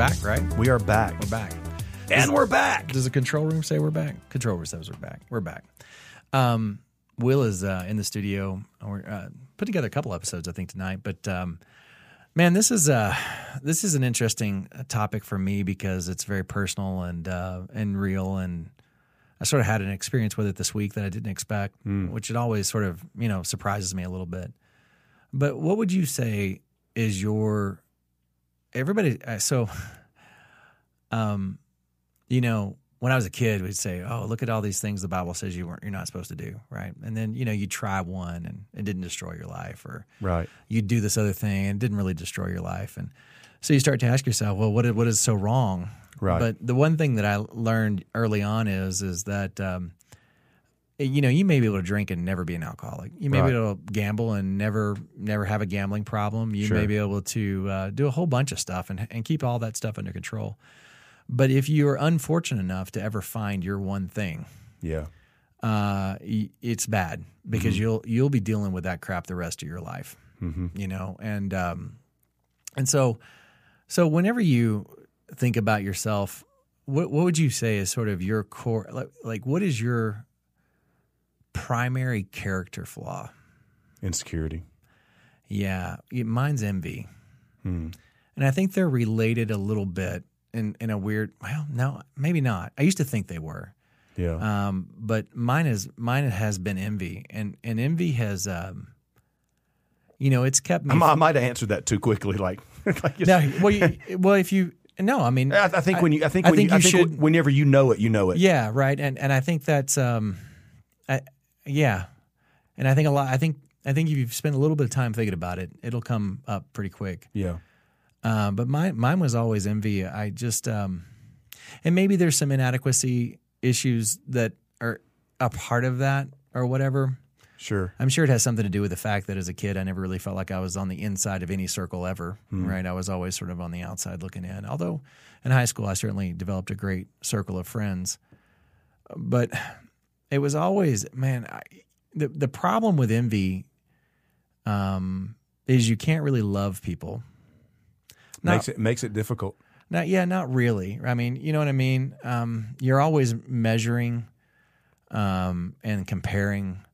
back, right? We are back. We're back. And we're back. Does the control room say we're back? Control room says we're back. We're back. Um, Will is uh, in the studio. We're uh, put together a couple episodes, I think, tonight. But um, man, this is uh, this is an interesting uh, topic for me because it's very personal and uh, and real. And I sort of had an experience with it this week that I didn't expect, which it always sort of you know surprises me a little bit. But what would you say is your everybody? Uh, so, um, you know, when I was a kid, we'd say, "Oh, look at all these things the Bible says you weren't, you're not supposed to do," right? And then you know, you try one and it didn't destroy your life, or Right. you do this other thing and it didn't really destroy your life, and so you start to ask yourself, "Well, what is, what is so wrong?" Right. But the one thing that I learned early on is is that um, you know you may be able to drink and never be an alcoholic. You may Right. be able to gamble and never never have a gambling problem. You Sure. may be able to uh, do a whole bunch of stuff and and keep all that stuff under control. But if you are unfortunate enough to ever find your one thing, Yeah. uh, it's bad because you'll you'll be dealing with that crap the rest of your life. You know, and um, and so so whenever you think about yourself, what what would you say is sort of your core like, like what is your primary character flaw? Insecurity. Yeah, mine's envy, and I think they're related a little bit in in a weird. Well, no, maybe not. I used to think they were. Yeah. Um, but mine is mine has been envy, and and envy has, um, you know, it's kept me. I, I might have answered that too quickly. Like, like no, well, you, well, if you no, I mean, I, I think when you, I think I when think you, you should- whenever you know it, you know it. yeah, right, and and I think that's, um, I, yeah, and I think a lot. I think I think if you spend a little bit of time thinking about it, it'll come up pretty quick. Yeah. Um, but mine mine was always envy. I just um, and maybe there's some inadequacy issues that are a part of that or whatever. Sure. I'm sure it has something to do with the fact that as a kid, I never really felt like I was on the inside of any circle ever. Right? I was always sort of on the outside looking in. Although in high school, I certainly developed a great circle of friends. But it was always, man, I, the the problem with envy um, is you can't really love people. Not- makes it makes it difficult. Not yeah, not really. I mean, you know what I mean. Um, you're always measuring um, and comparing.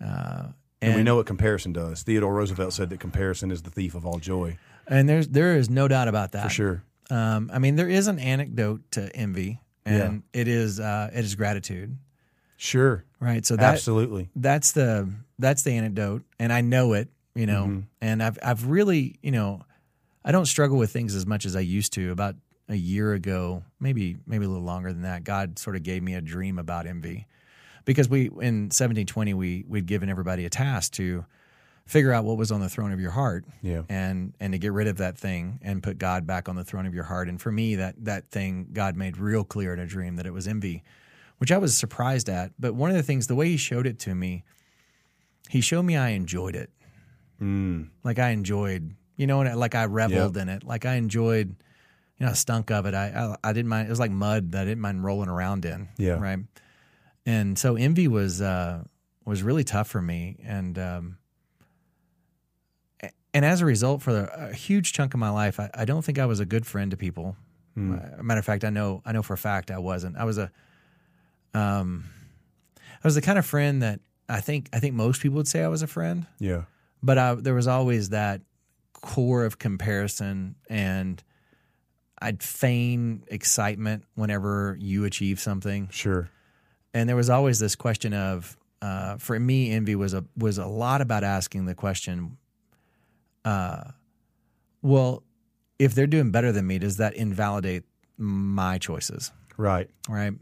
Uh, And, we know what comparison does. Theodore Roosevelt said that comparison is the thief of all joy. and there's there is no doubt about that. For sure. Um, I mean, there is an anecdote to envy, and it is uh, it is gratitude, Sure. right? So that Absolutely. that's the that's the anecdote, and I know it, you know, Mm-hmm. and I've I've really, you know, I don't struggle with things as much as I used to. About a year ago, maybe maybe a little longer than that, God sort of gave me a dream about envy, because we in seventeen twenty we we'd given everybody a task to figure out what was on the throne of your heart, Yeah. and and to get rid of that thing and put God back on the throne of your heart. And for me, that that thing God made real clear in a dream that it was envy, which I was surprised at. But one of the things, the way He showed it to me, He showed me I enjoyed it. Mm. Like I enjoyed, you know, and like I reveled in it. Like I enjoyed, you know, I stunk of it. I, I I didn't mind. It was like mud that I didn't mind rolling around in. Yeah. Right. And so envy was uh, was really tough for me, and um, and as a result, for a, huge chunk of my life, I, I don't think I was a good friend to people. Uh, matter of fact, I know I know for a fact I wasn't. I was a um, I was the kind of friend that I think I think most people would say I was a friend, Yeah. but I, there was always that core of comparison, and I'd feign excitement whenever you achieve something Sure. and there was always this question of uh, for me envy was a was a lot about asking the question uh, well if they're doing better than me does that invalidate my choices Right. right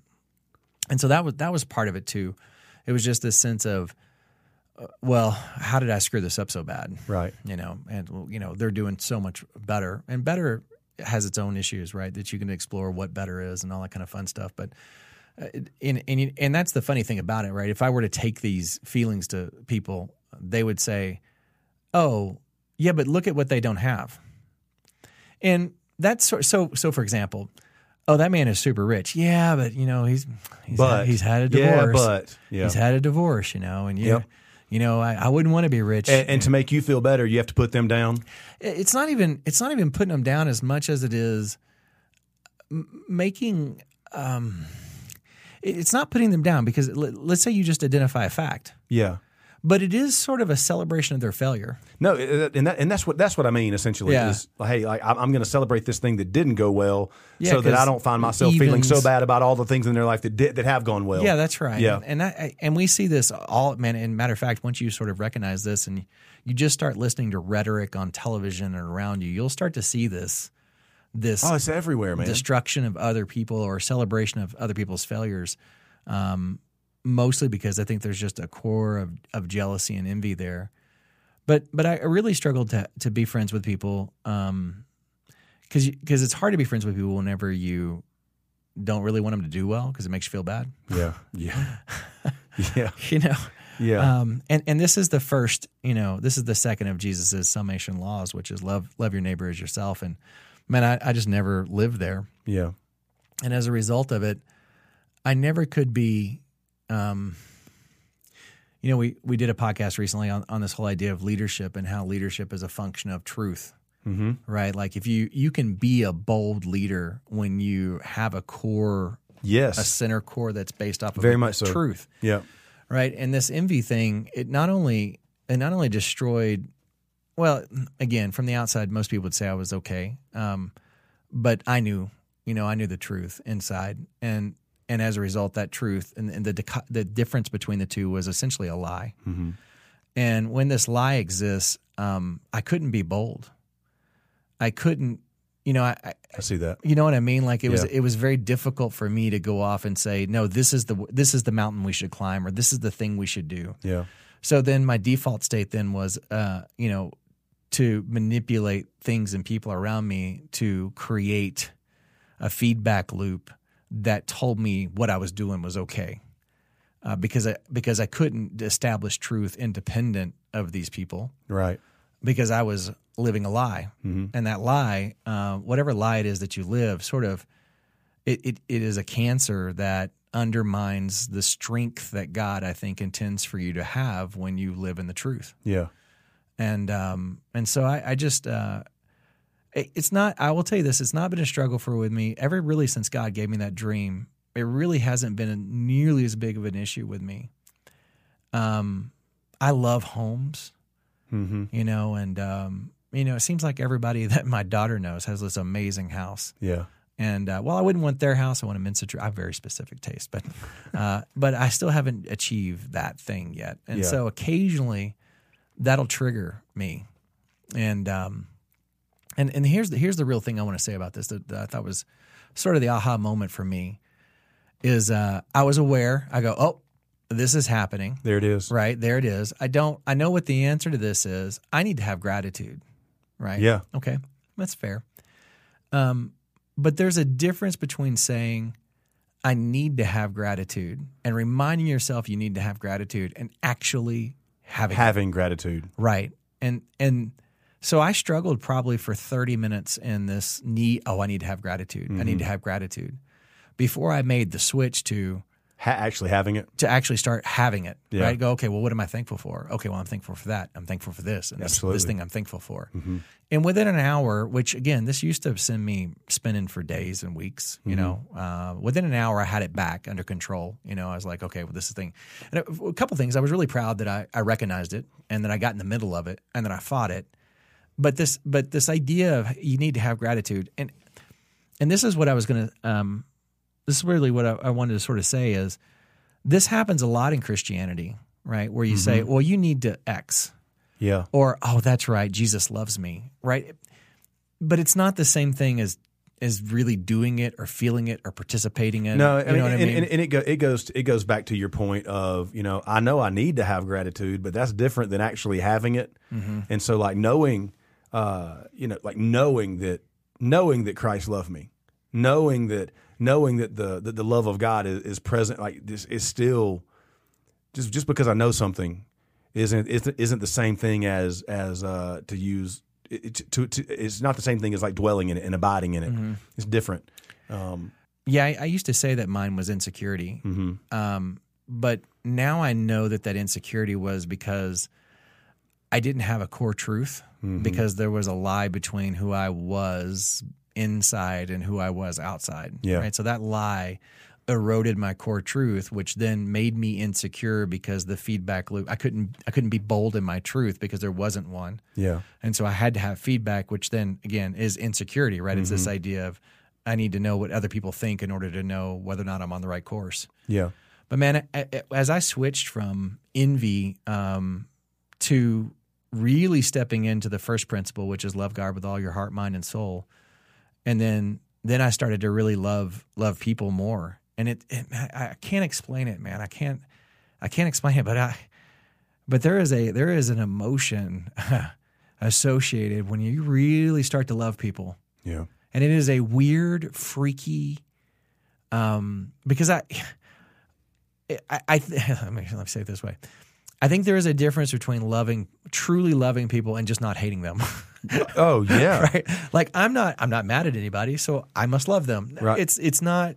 and so that was that was part of it too. It was just this sense of uh, well how did i screw this up so bad? Right. you know and you know they're doing so much better. And better has its own issues right? That you can explore what better is and all that kind of fun stuff. But uh, and and and that's the funny thing about it right? If i were to take these feelings to people they would say oh yeah but look at what they don't have. And that's sort so so for example oh that man is super rich yeah but you know he's he's, But had, he's had a divorce. Yeah, but yeah. he's had a divorce you know and you Yep. you know I, I wouldn't want to be rich and, and to make you feel better, you have to put them down. it's not even it's not even putting them down as much as it is making um, it's not putting them down because let's say you just identify a fact, Yeah. But it is sort of a celebration of their failure. No, and that, and that's what that's what I mean essentially. Yeah. Is hey, like, I'm, going to celebrate this thing that didn't go well, Yeah, so that I don't find myself feeling so bad about all the things in their life that did, that have gone well. Yeah, that's right. Yeah. and I, I- and we see this all man. And matter of fact, once you sort of recognize this and you just start listening to rhetoric on television and around you, you'll start to see this this Oh, it's everywhere, man. destruction of other people or celebration of other people's failures. Um, mostly because I think there's just a core of, of jealousy and envy there. But but I really struggled to to be friends with people because because it's hard to be friends with people whenever you don't really want them to do well because it makes you feel bad. yeah, yeah, yeah, You know. yeah. Um, and and this is the first, you know, this is the second of Jesus's summation laws, which is love love your neighbor as yourself. And man, I, I just never lived there. yeah. and as a result of it, I never could be. Um, you know, we we did a podcast recently on, on this whole idea of leadership and how leadership is a function of truth, Mm-hmm. right? Like if you you can be a bold leader when you have a core, Yes. a center core that's based off of Very much so. truth, yeah. right? And this envy thing, it not only it not only destroyed. Well, again, from the outside, most people would say I was okay, um, but I knew, you know, I knew the truth inside, and and as a result, that truth and, and the the difference between the two was essentially a lie. Mm-hmm. And when this lie exists, um, I couldn't be bold. I couldn't, you know, I, I I see that. you know what I mean? Like it was it was very difficult for me to go off and say, no, this is the this is the mountain we should climb, or this is the thing we should do. Yeah. So then my default state then was, uh, you know, to manipulate things and people around me to create a feedback loop that told me what I was doing was okay, uh, because I because I couldn't establish truth independent of these people Right. because I was living a lie, and that lie, uh, whatever lie it is that you live, sort of, it, it it is a cancer that undermines the strength that God I think intends for you to have when you live in the truth, Yeah. and um and so I, I just. Uh, it's not. I will tell you this. It's not been a struggle for with me ever. Really, since God gave me that dream, it really hasn't been nearly as big of an issue with me. Um, I love homes Mm-hmm. you know, and um, you know, it seems like everybody that my daughter knows has this amazing house. Yeah. And uh, while I wouldn't want their house, I want a Mensa tree. I have very specific taste, but uh, but I still haven't achieved that thing yet. And Yeah. so occasionally, that'll trigger me. And um, and and here's the here's the real thing I want to say about this that, that I thought was sort of the aha moment for me is uh, I was aware. I go, oh, this is happening. There it is. Right there it is. I don't. I know what the answer to this is. I need to have gratitude. Right. Yeah. Okay, that's fair. Um, but there's a difference between saying I need to have gratitude and reminding yourself you need to have gratitude and actually having it. Having gratitude. right. And and so I struggled probably for 30 minutes in this need. Oh, I need to have gratitude. I need mm-hmm. to have gratitude before I made the switch to Ha- actually having it. to actually start having it. Yeah. Right? Go, okay, well, what am I thankful for? Okay, well, I'm thankful for that. I'm thankful for this and this, this thing I'm thankful for. Mm-hmm. And within an hour, which again, this used to send me spinning for days and weeks, you mm-hmm. know, uh, within an hour, I had it back under control. You know, I was like, okay, well, this is the thing. And a, a couple things, I was really proud that I, I recognized it and that I got in the middle of it and that I fought it. But this, but this idea of you need to have gratitude and, and this is what I was going to, um, this is really what I, I wanted to sort of say is this happens a lot in Christianity, right? Where you say, well, you need to X, Yeah. or oh, that's right, Jesus loves me, right? But it's not the same thing as as really doing it or feeling it or participating in. No, you know what I and, mean? and, and it, go, it goes it goes back to your point of you know I know I need to have gratitude, but that's different than actually having it. Mm-hmm. And so like knowing, uh, you know, like knowing that knowing that Christ loved me, knowing that knowing that the that the love of God is, is present, like this is still just just because I know something isn't isn't, isn't the same thing as as uh, to use. It, to, to, it's not the same thing as like dwelling in it and abiding in it. Mm-hmm. It's different. Um, yeah, I, I used to say that mine was insecurity, mhm. um, but now I know that that insecurity was because I didn't have a core truth Mm-hmm. because there was a lie between who I was inside and who I was outside. Yeah. Right. So that lie eroded my core truth, which then made me insecure because the feedback loop I couldn't I couldn't be bold in my truth because there wasn't one. Yeah. And so I had to have feedback, which then again is insecurity, right? It's this idea of I need to know what other people think in order to know whether or not I'm on the right course. Yeah. But man, as I switched from envy um, to really stepping into the first principle, which is love God with all your heart, mind, and soul, and then then I started to really love love people more. And it, it I can't explain it, man. I can't I can't explain it, but I but there is a there is an emotion associated when you really start to love people Yeah. and it is a weird, freaky. Um, because I, I, I let me let me say it this way. I think there is a difference between loving, truly loving people, and just not hating them. Oh yeah. right? Like I'm not, I'm not mad at anybody, so I must love them. Right. It's, it's not,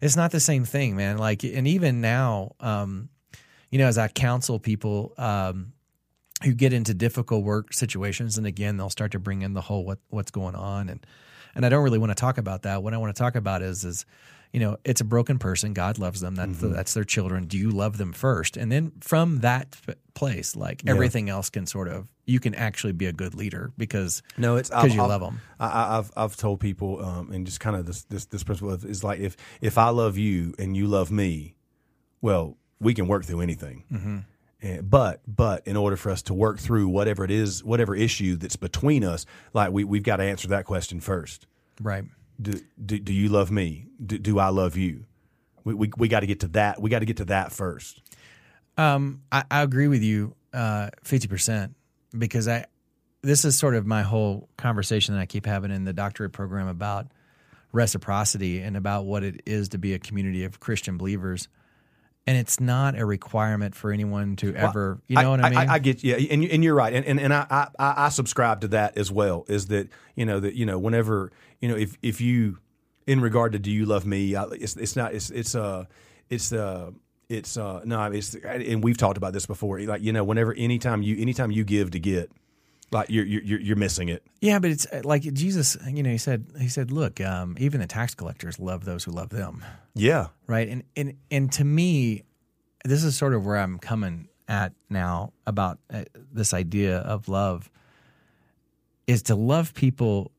it's not the same thing, man. Like, and even now, um, you know, as I counsel people, um, who get into difficult work situations and again they'll start to bring in the whole what what's going on and and I don't really want to talk about that what I want to talk about is is you know it's a broken person. God loves them. That's that's their children. Do you love them first? And then from that place like everything else can sort of you can actually be a good leader because No, it's because you I've- love them I, I- I've I've told people, um, and just kind of this this this principle of, is like if if I love you and you love me, well, we can work through anything. Mm-hmm. And, but but in order for us to work through whatever it is, whatever issue that's between us, like we we've got to answer that question first. right Do do, do you love me? Do, do I love you? We we, we got to get to that. We got to get to that first. Um, I, I agree with you fifty percent because I this is sort of my whole conversation that I keep having in the doctorate program about reciprocity and about what it is to be a community of Christian believers. And it's not a requirement for anyone to ever, you know what I mean? I, get yeah, and and you're right, and and, and I, I I subscribe to that as well. Is that you know that you know whenever you know if if you in regard to do you love me, it's it's not it's it's uh it's uh it's uh no it's and we've talked about this before. Like you know whenever anytime you anytime you give to get, like you're you're you're missing it. yeah, but it's uh, like Jesus, you know, he said, he said, look, um, even the tax collectors love those who love them. Yeah, right and and and to me this is sort of where i'm coming at now about uh, this idea of love is to love people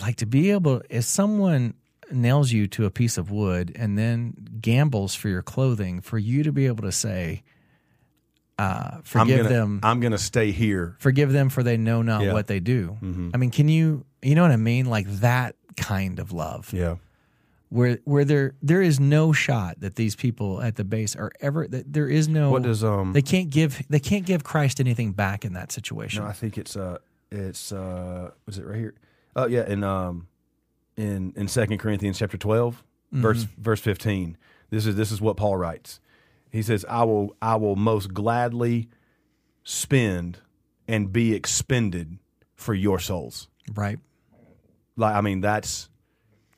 like to be able if someone nails you to a piece of wood and then gambles for your clothing for you to be able to say uh, I'm forgive gonna them I'm gonna stay here. forgive them for they know not Yeah. what they do i mean can you you know what i mean like that kind of love Yeah, where where there there is no shot that these people at the base are ever that there is no What does, um, they can't give they can't give Christ anything back in that situation. No, I think it's uh it's uh was it right here? Oh yeah, in um in in Second Corinthians chapter 12 verse verse fifteen. This is this is what Paul writes. He says, "I will I will most gladly spend and be expended for your souls." right. Like I mean, that's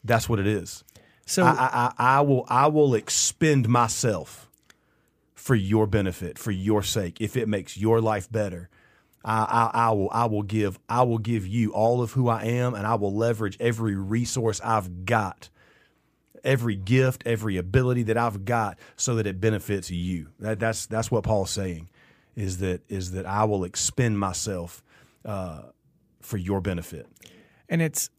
that's what it is. So I, I, I, will I will expend myself for your benefit, for your sake, if it makes your life better. I, I, I will I will give I will give you all of who I am, and I will leverage every resource I've got, every gift, every ability that I've got, so that it benefits you. That, that's that's what Paul's saying, is that is that I will expend myself uh, for your benefit. and it's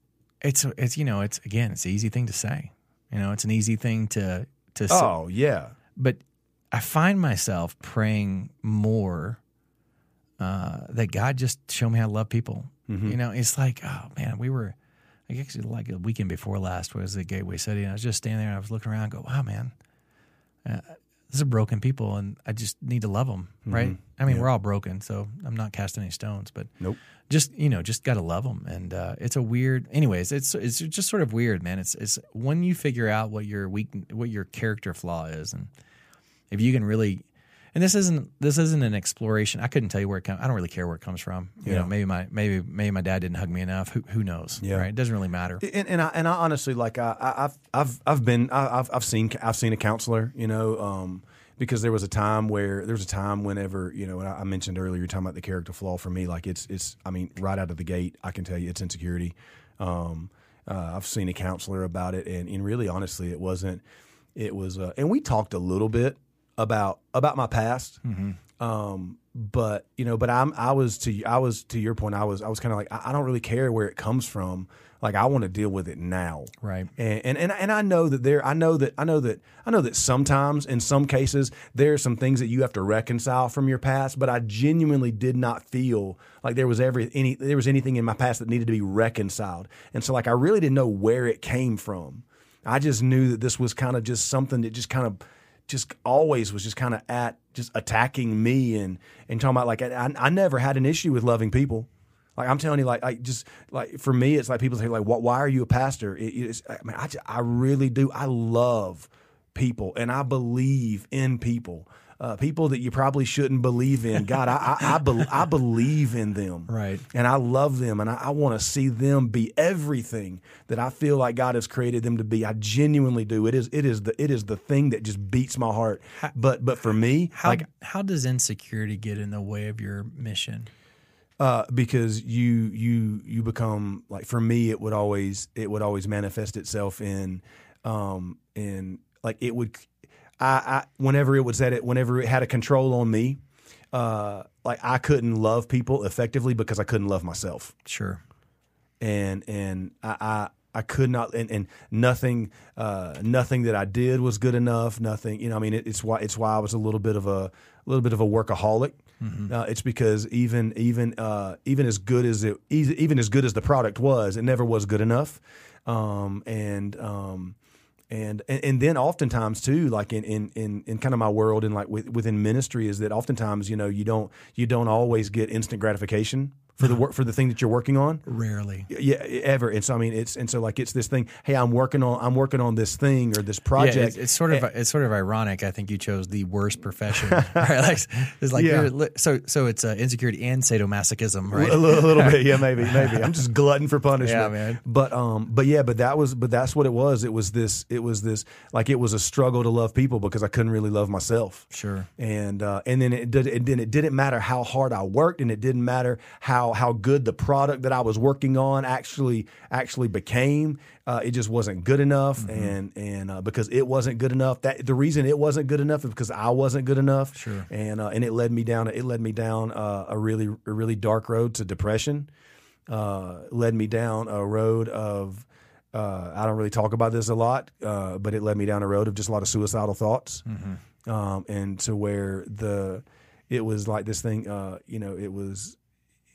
it's it's you know it's again it's an easy thing to say. You know, it's an easy thing to to say. Oh yeah, But I find myself praying more uh, that God just show me how to love people. You know, it's like, oh man, we were, I guess like a weekend before last was the Gateway City, and I was just standing there and I was looking around, and go, wow, man, uh, this is broken people, and I just need to love them, right? I mean, we're all broken, so I'm not casting any stones, but Nope. just you know, just got to love them, and uh, it's a weird. Anyways, it's it's just sort of weird, man. It's it's when you figure out what your weak, what your character flaw is, and if you can really and this isn't this isn't an exploration. I couldn't tell you where it comes. I don't really care where it comes from. You Yeah. know, maybe my maybe maybe my dad didn't hug me enough. Who who knows? Yeah. Right? It doesn't really matter. and, and I and I honestly like I, I- I've I've I've been I- I've I've seen I've seen a counselor, you know, um, because there was a time where there was a time whenever you know and I I mentioned earlier you're talking about the character flaw for me, like it's it's I mean right out of the gate I can tell you it's insecurity, um, uh, I've seen a counselor about it, and, and really, honestly, it wasn't. It was, uh, and we talked a little bit about about my past. Um, but you know, but I'm I was to I was to your point. I was I was kind of like I, I don't really care where it comes from. Like I want to deal with it now. Right. And, and and and I know that there I know that I know that I know that sometimes in some cases there are some things that you have to reconcile from your past, but I genuinely did not feel like there was every any there was anything in my past that needed to be reconciled. And so like I really didn't know where it came from. I just knew that this was kind of just something that just kind of just always was just kind of at just attacking me and and talking about like I, I never had an issue with loving people. Like I'm telling you, like I just like for me, it's like people say like, "What? Why are you a pastor?" It, it's, I mean, I, just, I really do. I love people and I believe in people. Uh, people that you probably shouldn't believe in. God, I I, I, be, I believe in them, Right. And I love them, and I, I want to see them be everything that I feel like God has created them to be. I genuinely do. It is it is the it is the thing that just beats my heart. But but for me, How like how does insecurity get in the way of your mission? uh, because you you you become like for me it would always it would always manifest itself in um in like it would I, I whenever it was at it whenever it had a control on me uh like I couldn't love people effectively because I couldn't love myself Sure. and and I, I I could not and, and nothing uh, nothing that I did was good enough. Nothing, you know. I mean, it, it's why it's why I was a little bit of a, a little bit of a workaholic. Uh, it's because even even uh, even as good as it even as good as the product was, it never was good enough. Um, and um, and, and and then oftentimes too, like in in in, in kind of my world and like with, within ministry, is that oftentimes you know you don't you don't always get instant gratification for the work for the thing that you're working on Rarely. yeah ever and so i mean it's and so like it's this thing hey i'm working on i'm working on this thing or this Yeah, project it's, it's sort of it's sort of ironic. I think you chose the worst profession, right? Like, it's like Yeah. so so it's uh, insecurity and sadomasochism, right? a little, a little bit yeah maybe maybe i'm just glutton for punishment Yeah, man. but um but yeah but that was but that's what it was it was this it was this like it was a struggle to love people because i couldn't really love myself Sure. and uh, and then it did and then it didn't matter how hard I worked, and it didn't matter how how good the product that I was working on actually actually became. Uh, it just wasn't good enough, Mm-hmm. and and uh, because it wasn't good enough, that the reason it wasn't good enough is because I wasn't good enough. Sure. and uh, and it led me down it led me down uh, a really a really dark road to depression. Uh, led me down a road of. Uh, I don't really talk about this a lot, uh, but it led me down a road of just a lot of suicidal thoughts um, and to where the it was like this thing uh, you know it was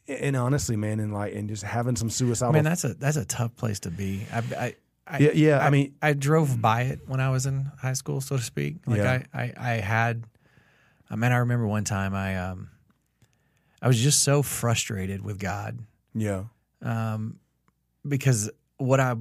and honestly man and like and just having some suicidal Man, that's a that's a tough place to be. I, I, I yeah yeah I, mean I drove by it when I was in high school, so to speak. Like Yeah. I, I, I had, I mean, I remember one time I, um, I was just so frustrated with God yeah um, because what I,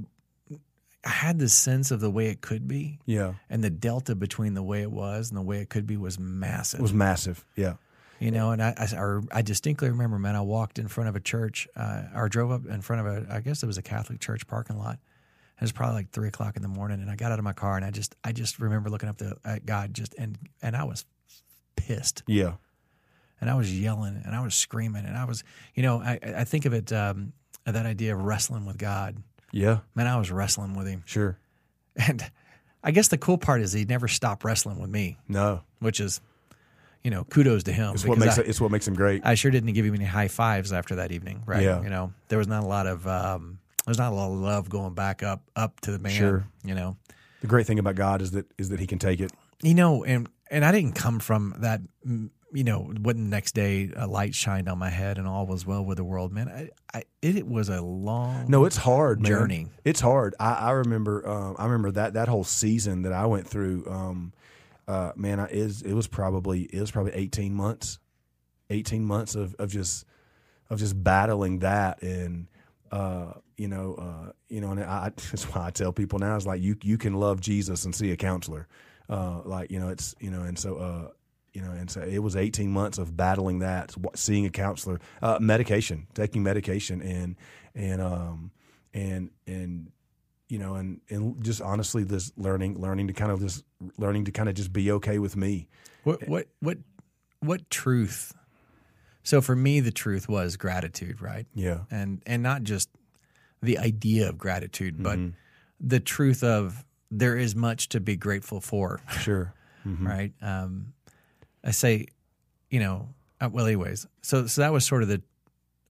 I had this sense of the way it could be, yeah and the delta between the way it was and the way it could be was massive. it was massive yeah you know, and I, I, or I distinctly remember, man, I walked in front of a church, uh, or drove up in front of a, I guess it was a Catholic church parking lot. It was probably like three o'clock in the morning, and I got out of my car, and I just, I just remember looking up to at God, just and and I was pissed, yeah. And I was yelling, and I was screaming, and I was, you know, I, I think of it, um, that idea of wrestling with God. yeah. Man, I was wrestling with Him, sure. And I guess the cool part is He never stopped wrestling with me, no. Which is, you know, kudos to Him. it's what makes I- it, it's what makes him great I sure didn't give him any high fives after that evening, right? Yeah. You know, there was not a lot of um, there's not a lot of love going back up up to the man. Sure. You know, the great thing about God is that is that he can take it you know, and and I didn't come from that. mm, You know, when the next day a light shined on my head and all was well with the world, man. I, I it, was a long no it's hard man. Journey. it's hard I, I remember um, I remember that that whole season that I went through um, uh, man I, is it was probably it was probably 18 months 18 months of, of just of just battling that and uh, you know uh, you know and I, that's why I tell people now is like you you can love Jesus and see a counselor. Uh, like you know it's you know and so uh, you know and so it was 18 months of battling that seeing a counselor uh, medication taking medication and and um and and you know and and just honestly this learning learning to kind of just learning to kind of just be okay with me What what what what truth? So for me, the truth was gratitude, right? yeah and and not just the idea of gratitude, but Mm-hmm. the truth of there is much to be grateful for, Sure. right? Um, I say, you know, uh, well, anyways, so so that was sort of the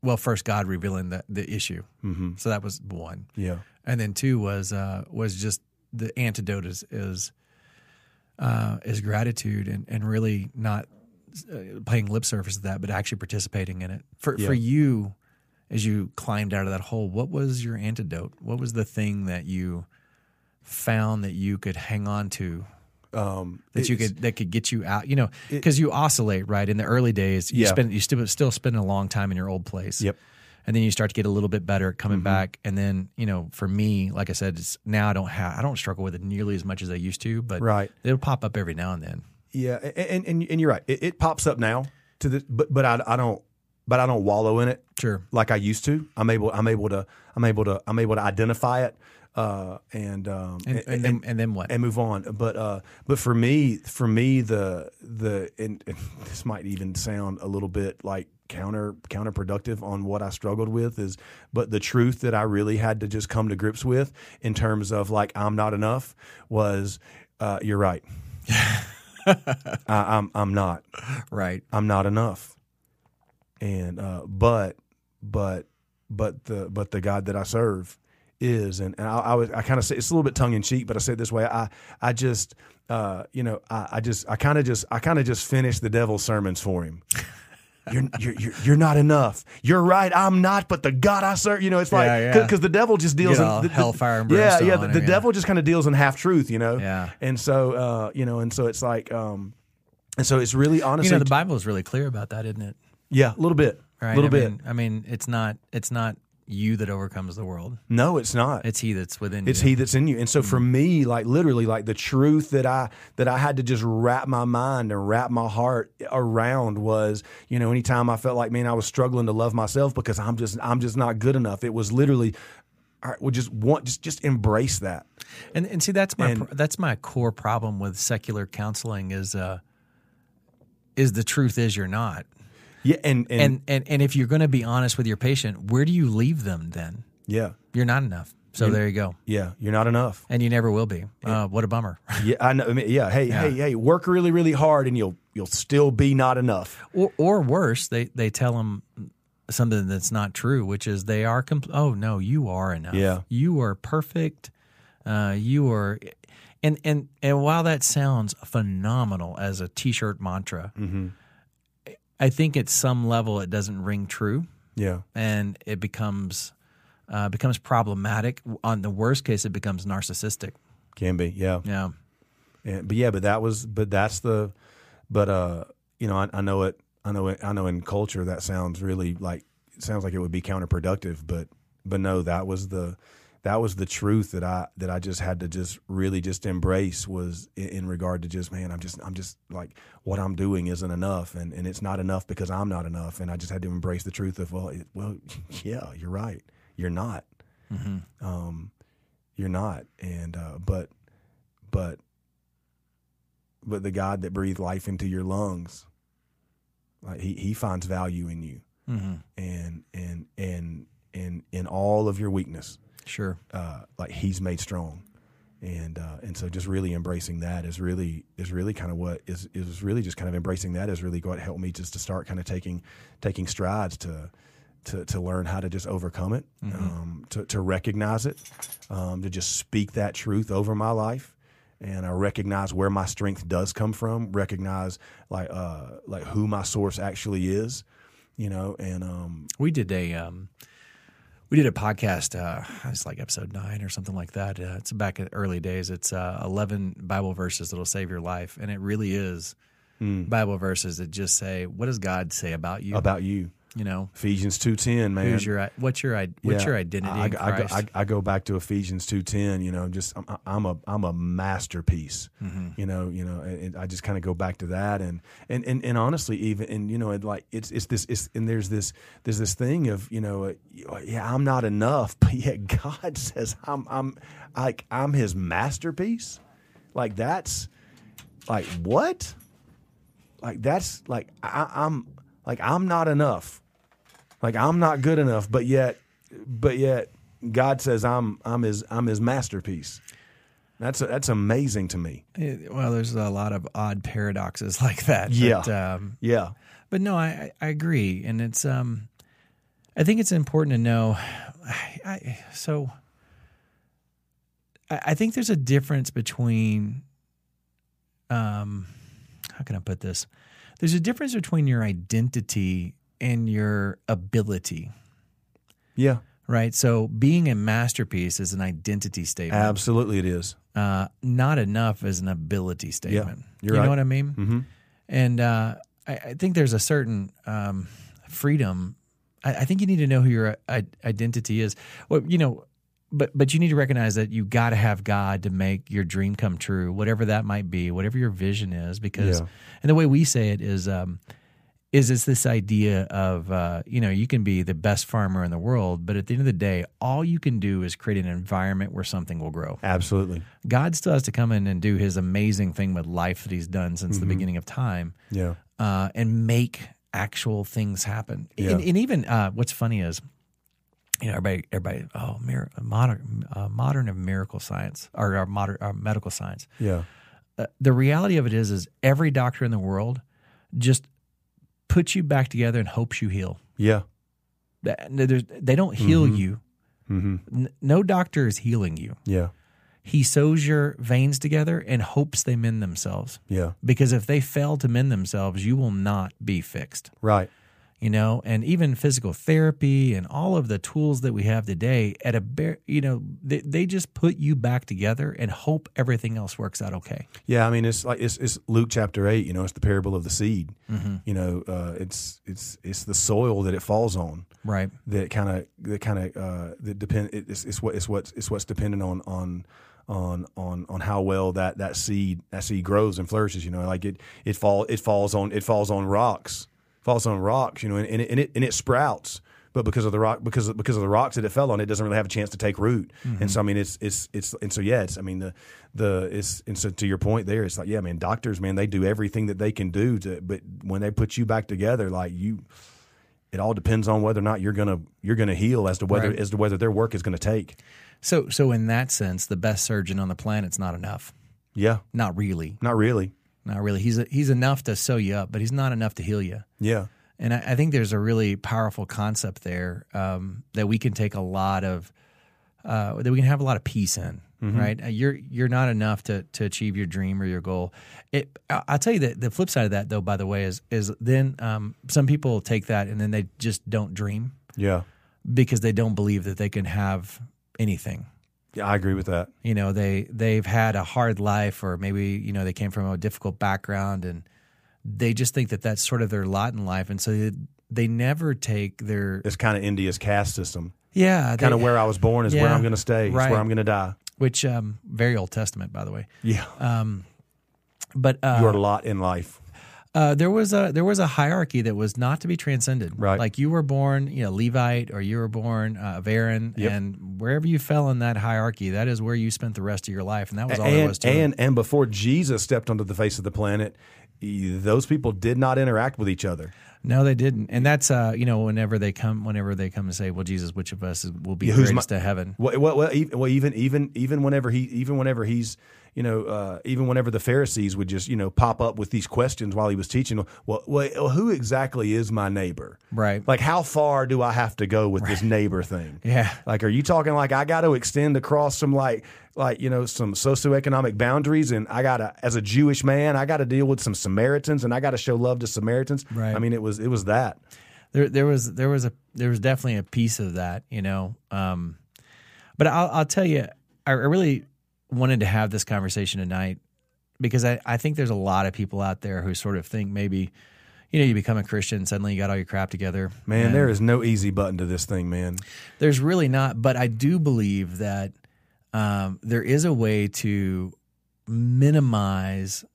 well, first God revealing the the issue, mm-hmm. so that was one, Yeah. and then two was uh, was just the antidote is is uh, is gratitude and and really not uh, playing lip service to that, but actually participating in it. For Yeah. for you, as you climbed out of that hole, what was your antidote? What was the thing that you found that you could hang on to? Um, That you could that could get you out, you know, because you oscillate right in the early days. You Yeah. spend you still still spend a long time in your old place. Yep. and then you start to get a little bit better at Mm-hmm. coming back. And then you know, for me, like I said, it's, now I don't have I don't struggle with it nearly as much as I used to, but Right. it'll pop up every now and then. Yeah, and and, and you're right. It, it pops up now to the, but but I, I don't but I don't wallow in it Sure. like I used to. I'm able I'm able to I'm able to I'm able to identify it uh, and um, And, and, then and then what? and move on. But uh, but for me, for me, the the and, and this might even sound a little bit like counter counterproductive on what I struggled with is, but the truth that I really had to just come to grips with in terms of like I'm not enough was, uh, you're right. I, I'm I'm not. right. I'm not enough. And uh, but but but the but the God that I serve is, and, and I, I was I kind of say it's a little bit tongue in cheek, but I say it this way. I I just uh, you know I, I just I kind of just I kind of just finished the devil's sermons for him. You're, you're you're you're not enough. You're right. I'm not, but the God I serve. You know, it's like Yeah, yeah. because the devil just deals in the, hellfire and yeah, yeah. The, him, the yeah. devil just kind of deals in half truth. You know. Yeah. And so uh, you know, and so it's like um, and so it's really honestly, You know, the Bible is really clear about that, isn't it? yeah, a little bit, Right. a little I bit. Mean, I mean, it's not it's not you that overcomes the world. No, it's not. It's He that's within you. It's you. he that's in you. And so for me, like literally, like the truth that I that I had to just wrap my mind and wrap my heart around was, you know, anytime I felt like man, I was struggling to love myself because I'm just I'm just not good enough. It was literally all right, well just want just just embrace that. And and see that's my And- that's my core problem with secular counseling is uh is the truth is you're not. Yeah, and and, And and and if you're going to be honest with your patient, where do you leave them then? yeah. You're not enough. So there you go. Yeah, you're not enough. And you never will be. Uh, what a bummer. Yeah, I know. I mean, yeah, hey, hey, hey, work really, really hard, and you'll you'll still be not enough. or or worse, they they tell them something that's not true, which is they are compl- oh no, you are enough. Yeah. You are perfect. Uh, you are and and and while that sounds phenomenal as a t-shirt mantra, Mm-hmm. I think at some level it doesn't ring true Yeah, and it becomes uh, becomes problematic. On the worst case, it becomes narcissistic. can be. Yeah. Yeah. And, but yeah, but that was, but that's the, but uh, you know, I, I know it, I know it, I know in culture that sounds really like sounds like it would be counterproductive, but but no, that was the, that was the truth that I that I just had to just really just embrace was in, in regard to just man, I'm just I'm just like what I'm doing isn't enough, and and it's not enough because I'm not enough, and I just had to embrace the truth of well, it, well, yeah, you're right, you're not, um, you're not, and uh, but but but the God that breathed life into your lungs, like he he finds value in you, Mm-hmm. and and and and in all of your weakness, Sure. uh, like He's made strong, and uh, and so just really embracing that is really is really kind of what is is really just kind of embracing that is really what helped me just to start kind of taking taking strides to. To, to learn how to just overcome it, um, to, to recognize it, um, to just speak that truth over my life, and I recognize where my strength does come from. Recognize like uh, like who my source actually is, you know. And um, We did a um, we did a podcast. Uh, it's like episode nine or something like that. Uh, it's back in the early days. It's uh, eleven Bible verses that'll save your life, and it really is Bible verses that just say, "What does God say about you?" about you, you know, Ephesians two ten, man. who's your what's your what's Yeah. your identity I, I go, I, I go back to Ephesians two ten. You know, just I'm, I'm a I'm a masterpiece. Mm-hmm. You know, you know, and, and I just kind of go back to that, and, and and and honestly, even and you know, it like it's it's this it's and there's this there's this thing of you know, uh, yeah, I'm not enough, but yet God says I'm I'm like I'm His masterpiece. Like that's like what? Like that's like I, I'm like I'm not enough. Like I'm not good enough, but yet, but yet, God says I'm I'm his I'm his masterpiece. That's that's amazing to me. It- well, there's a lot of odd paradoxes like that. Yeah. But, um, Yeah. but no, I, I agree, and it's um, I think it's important to know. I, I so I, I think there's a difference between um, how can I put this? There's a difference between your identity and your ability, Yeah. right? So being a masterpiece is an identity statement. Absolutely, it is. uh, not enough as an ability statement. you're you right. know what I mean? Mm-hmm. And uh, I, I think there's a certain um, freedom. I, I think you need to know who your I- identity is. Well, you know, but but you need to recognize that you got to have God to make your dream come true, whatever that might be, whatever your vision is. Because, Yeah. and the way we say it is. Um, is it's this idea of uh, you know you can be the best farmer in the world, but at the end of the day, all you can do is create an environment where something will grow. Absolutely. God still has to come in and do his amazing thing with life that he's done since Mm-hmm. the beginning of time Yeah. uh, and make actual things happen. Yeah. And, and even uh, what's funny is, you know, everybody, everybody, oh, mir- modern, uh, modern of miracle science or, or modern uh, medical science. Yeah. Uh, the reality of it is, is every doctor in the world just puts you back together and hopes you heal. Yeah. They don't heal you. Mm-hmm. No doctor is healing you. Yeah. He sews your veins together and hopes they mend themselves. Yeah. because if they fail to mend themselves, you will not be fixed. Right. You know, and even physical therapy and all of the tools that we have today, at a bare, you know, they, they just put you back together and hope everything else works out okay. Yeah, I mean it's like it's, it's Luke chapter eight. You know, it's the parable of the seed. Mm-hmm. You know, uh, it's it's it's the soil that it falls on Right. that kind of that kind of uh, that depend. It's, it's what it's what it's what's dependent on on on on on how well that that seed that seed grows and flourishes. You know, like it it fall it falls on it falls on rocks, falls on rocks. You know, and, and it and it, and it sprouts. But because of the rock, because of, because of the rocks that it fell on, it doesn't really have a chance to take root. And mm-hmm. so I mean, it's it's it's and so yeah, it's I mean the the it's and so to your point there, it's like yeah, man, doctors, man, they do everything that they can do to, but when they put you back together, like you, it all depends on whether or not you're gonna you're gonna heal as to whether Right. as to whether their work is gonna take. So, so in that sense, the best surgeon on the planet's not enough. Yeah, Not really. not really. Not really. He's a, he's enough to sew you up, but he's not enough to heal you. Yeah, And I, I think there's a really powerful concept there um, that we can take a lot of uh, that we can have a lot of peace in. Right, Uh, you're you're not enough to to achieve your dream or your goal. It, I- I'll tell you that the flip side of that, though, by the way, is is then um, some people take that and then they just don't dream yeah, because they don't believe that they can have anything yeah. I agree with that. you know they they've had a hard life or maybe you know they came from a difficult background and they just think that that's sort of their lot in life and so they, they never take their It's kind of India's caste system. yeah Kind of where I was born is where I'm gonna stay. It's where I'm gonna die. which um very old testament by the way Yeah, but uh, your lot in life. Uh, there was a there was a hierarchy that was not to be transcended Right. like you were born you know Levite or you were born uh, of Aaron Yep. and wherever you fell in that hierarchy that is where you spent the rest of your life and that was all there was and to it. and and before Jesus stepped onto the face of the planet, those people did not interact with each other. No, they didn't, and that's uh, you know, whenever they come, whenever they come and say, "Well, Jesus, which of us will be Yeah, who's greatest my- to heaven?" Well, well, well, even, even even whenever he even whenever he's you know uh, even whenever the Pharisees would just you know pop up with these questions while he was teaching. Well, well, who exactly is my neighbor? Right. Like, how far do I have to go with this neighbor thing? Yeah. Like, are you talking like I got to extend across some like like you know some socioeconomic boundaries, and I got to as a Jewish man, I got to deal with some Samaritans, and I got to show love to Samaritans. Right. I mean, it was it was that. There, there was, there was a, there was definitely a piece of that, you know. Um, but I'll, I'll tell you, I I really wanted to have this conversation tonight because I, I think there's a lot of people out there who sort of think maybe, you know, you become a Christian, suddenly you got all your crap together. Man, there is no easy button to this thing, man. There's really not, but I do believe that um, there is a way to minimize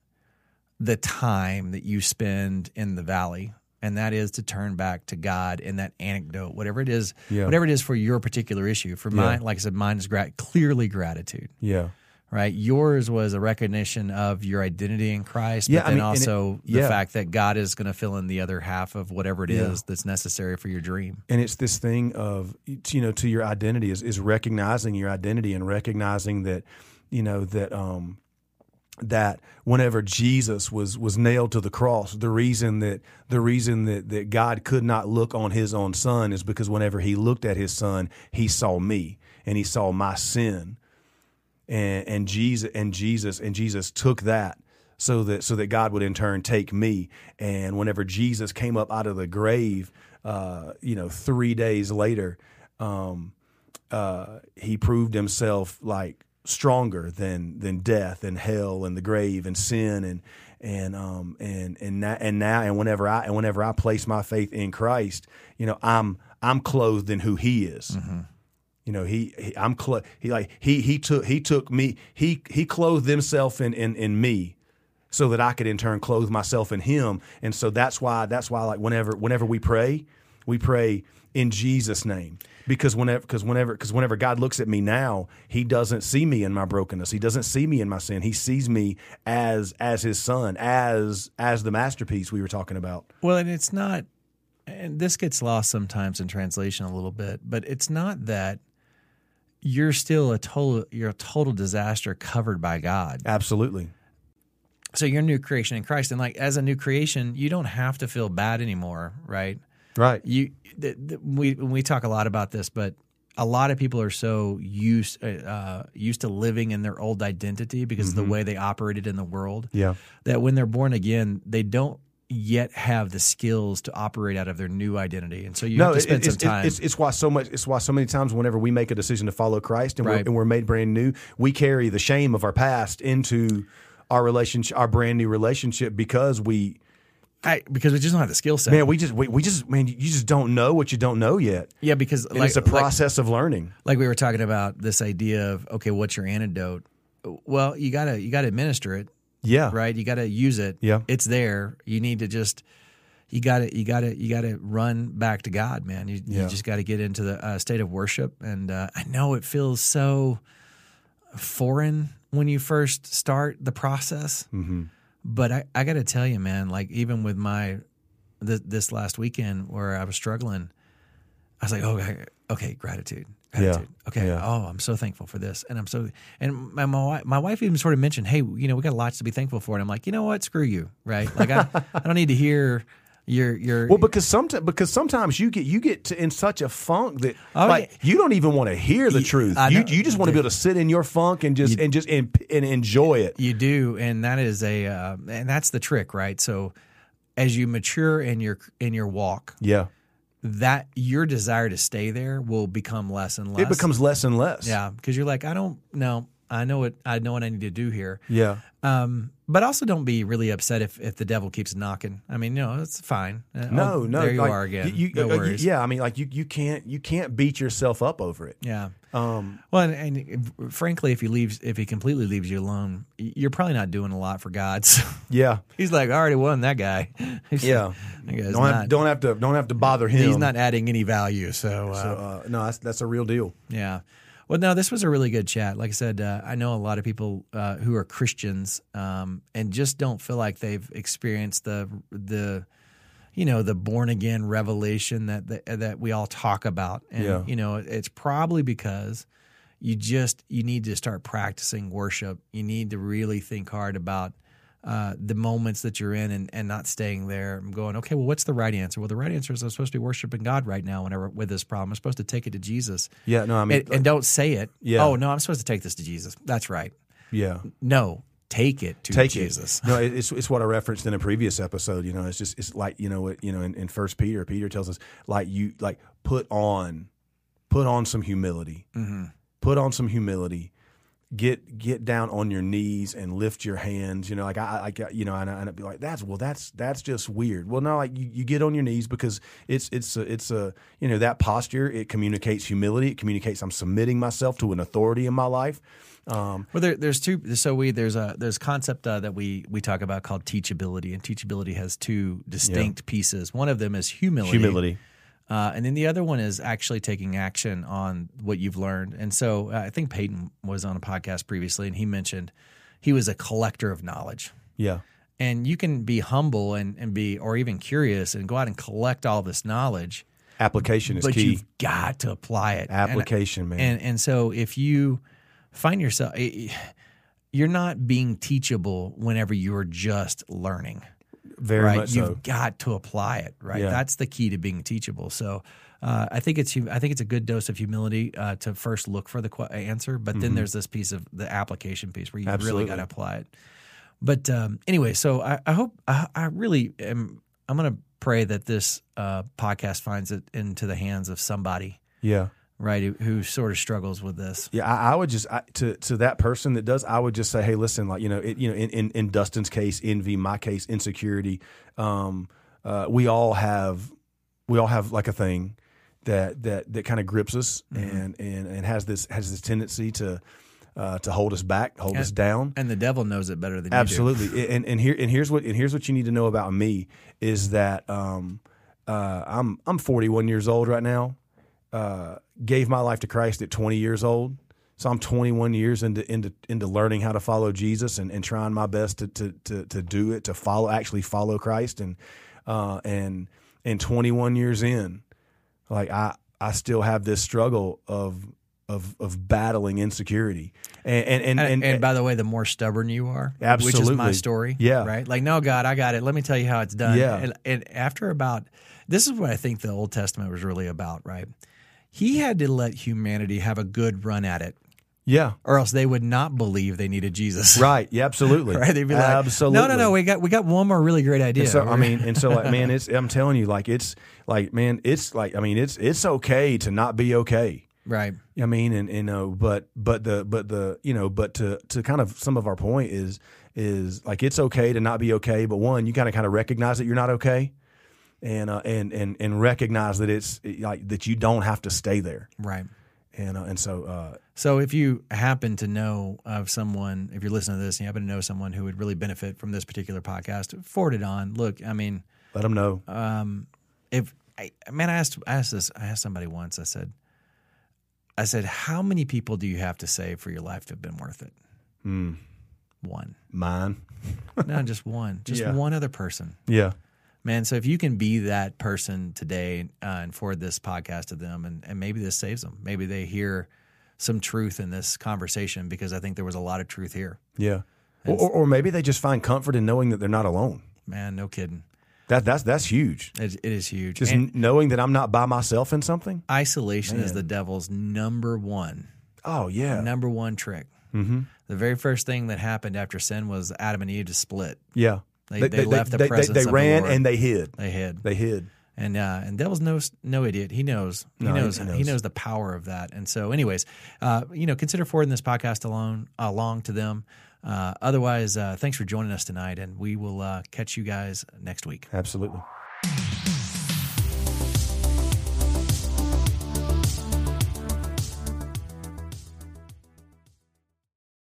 the time that you spend in the valley, and that is to turn back to God in that anecdote, whatever it is, Yeah. whatever it is for your particular issue. For mine, like I said, mine is grat- clearly gratitude, Yeah. right? Yours was a recognition of your identity in Christ, Yeah, but I then mean, and it- also the fact that God is going to fill in the other half of whatever it is Yeah. that's necessary for your dream. and it's this thing of you know to your identity is, is recognizing your identity and recognizing that you know that um that whenever Jesus was was nailed to the cross the reason that the reason that that God could not look on his own son is because whenever he looked at his son he saw me and he saw my sin and and Jesus and Jesus and Jesus took that so that so that God would in turn take me. And whenever Jesus came up out of the grave, uh, you know, three days later, um, uh, he proved himself like stronger than than death and hell and the grave and sin and and um and and now and now and whenever I and whenever I place my faith in Christ, you know, I'm I'm clothed in who He is. You know, he, he I'm clo- he like he he took he took me he he clothed himself in in in me so that I could in turn clothe myself in him. And so that's why that's why like whenever whenever we pray, we pray in Jesus name. Because whenever because whenever because whenever God looks at me now, he doesn't see me in my brokenness. He doesn't see me in my sin. He sees me as as his son, as as the masterpiece we were talking about. Well, and it's not, and this gets lost sometimes in translation a little bit, but it's not that you're still a total you're a total disaster covered by God. Absolutely. So you're a new creation in Christ, and like as a new creation, you don't have to feel bad anymore, right? Right. You th- th- we we talk a lot about this, but a lot of people are so used uh, uh, used to living in their old identity because of the way they operated in the world Yeah. that when they're born again, they don't yet have the skills to operate out of their new identity, and so you have to spend it's, some time. It's, it's why so much. It's why so many times whenever we make a decision to follow Christ and, we're, and we're made brand new, we carry the shame of our past into our relationship, our brand new relationship, because we, I, because we just don't have the skill set. man, we just, we, we just, man, you just don't know what you don't know yet. yeah, because like, it's a like- process of learning. like we were talking about this idea of okay, what's your antidote? Well, you gotta you gotta administer it, Yeah. right? You gotta use it. Yeah. it's there. You need to just you gotta you gotta you gotta run back to God, man. You, Yeah. you just got to get into the uh, state of worship. And uh, I know it feels so foreign when you first start the process, Mm-hmm. But I, I got to tell you, man, like even with my th- this last weekend where I was struggling, I was like, oh, okay, okay, gratitude, gratitude. Okay, yeah. oh, I'm so thankful for this, and I'm so and my my, my wife even sort of mentioned, hey, you know, we got lots to be thankful for, and I'm like, you know what, screw you, right? Like I, I don't need to hear your your Well, because sometimes because sometimes you get you get to, in such a funk that Oh, like yeah. you don't even want to hear the Y- truth. You you just want to be able to sit in your funk and just and just and, and enjoy it. You do, and that is a, uh, and that's the trick, right? So, as you mature in your in your walk, Yeah, that your desire to stay there will become less and less. it becomes less and less. yeah, because you're like, I don't know, I know what I know what I need to do here. yeah. Um, but also don't be really upset if if the devil keeps knocking. I mean, you know, it's fine. Uh, No, oh, no. there you like, are again. You, no uh, worries. yeah, I mean, like you, you can't you can't beat yourself up over it. yeah. Um, Well, and, and frankly, if he leaves, if he completely leaves you alone, you're probably not doing a lot for God. So yeah, he's like, I already won that guy. He's- yeah. that Don't have, don't have to don't have to bother him. he's not adding any value. So, uh, So, uh, no, that's that's a real deal. yeah. Well, no, this was a really good chat. Like I said, uh, I know a lot of people uh, who are Christians um, and just don't feel like they've experienced the the you know the born again revelation that that, that we all talk about. And Yeah. you know, it's probably because you just you need to start practicing worship. You need to really think hard about uh, the moments that you're in and, and not staying there I'm going, okay, well, what's the right answer? Well, the right answer is I'm supposed to be worshiping God right now whenever with this problem. I'm supposed to take it to Jesus. Yeah, no, I mean, And, and don't say it. Yeah. Oh, no, I'm supposed to take this to Jesus. That's right. yeah. No, take it to take Jesus. it. No, it's it's what I referenced in a previous episode. You know, it's just it's like you know what you know in, in First Peter, Peter tells us like you like put on, put on some humility, Mm-hmm. put on some humility. Get get down on your knees and lift your hands. You know, like I, I you know, and, I, and I'd be like, that's well, that's that's just weird. Well, no, like you, you get on your knees because it's it's a, it's a you know that posture. It communicates humility. It communicates I'm submitting myself to an authority in my life. Um, Well, there, there's two. So we there's a there's concept uh, that we we talk about called teachability, and teachability has two distinct pieces. One of them is humility. humility. Uh, and then the other one is actually taking action on what you've learned. And so uh, I think Peyton was on a podcast previously, and he mentioned he was a collector of knowledge. Yeah. And you can be humble and, and be, or even curious, and go out and collect all this knowledge. Application is but key. you've got to apply it. And- Application, man. and and so if you find yourself you're not being teachable whenever you're just learning Very right much you've so. got to apply it right Yeah. that's the key to being teachable so uh, I think it's I think it's a good dose of humility uh, to first look for the qu- answer, but then there's this piece of the application piece where you really Mm-hmm. Got to apply it. But um, anyway, so I, I hope I, I really am. I'm going to pray that this uh, podcast finds it into the hands of somebody Yeah. Right who, who sort of struggles with this. Yeah, I, I would just I, to to that person that does. I would just say, hey, listen, like you know, it, you know, in, in in Dustin's case, envy, my case, insecurity. Um, uh, we all have we all have like a thing that that that kind of grips us and and and has this has this tendency to uh, to hold us back, hold us down. And the devil knows it better than you. Absolutely. And and here and here's what and here's what you need to know about me is that um, uh, I'm I'm 41 years old right now. Uh, gave my life to Christ at 20 years old. So I'm 21 years into into into learning how to follow Jesus and, and trying my best to, to to to do it to follow actually follow Christ and uh, and and 21 years in, like I I still have this struggle of of of battling insecurity and and and, And, and, and, by the way, the more stubborn you are, which is my story, Yeah. right? Like, no, God, I got it. Let me tell you how it's done. Yeah. And, and after about, this is what I think the Old Testament was really about, right? He had to let humanity have a good run at it, yeah or else they would not believe they needed Jesus. Right. Yeah. Absolutely. Right? They'd be like, absolutely. no, no, no. We got we got one more really great idea. And so I mean, and so like, man, it's I'm telling you, like, it's like, man, it's like, I mean, it's it's okay to not be okay. right? I mean, and you uh, know, but but the but the you know, but to to kind of some of our point is is like it's okay to not be okay, but one, you kind of kind of recognize that you're not okay, and uh, and and and recognize that it's like that you don't have to stay there, Right. and uh, and so uh, So if you happen to know of someone, if you're listening to this and you happen to know someone who would really benefit from this particular podcast, forward it on. Look, I mean, let them know. um, if I, man, I asked, I asked this, I asked somebody once. I said, I said, how many people do you have to save for your life to have been worth it? Hmm. One, Mine, no, just one, just Yeah. one other person, yeah, man. So if you can be that person today uh, and forward this podcast to them, and, and maybe this saves them, maybe they hear some truth in this conversation because I think there was a lot of truth here. yeah, or, or, or maybe they just find comfort in knowing that they're not alone. Man, no kidding, That that's that's huge. it, it is huge. Just And knowing that I'm not by myself in something. isolation is the devil's number one Oh yeah, number one trick. mm-hmm. The very first thing that happened after sin was Adam and Eve to split. yeah. They- they left the presence They, of the ran Lord. and they hid. They hid, They hid. and uh, and devil's no no idiot. He knows. He No, he- knows. he knows. knows. the power of that. And so, anyways, uh, you know, consider forwarding this podcast along along to them. Uh, otherwise, uh, thanks for joining us tonight, and we will uh, catch you guys next week. Absolutely.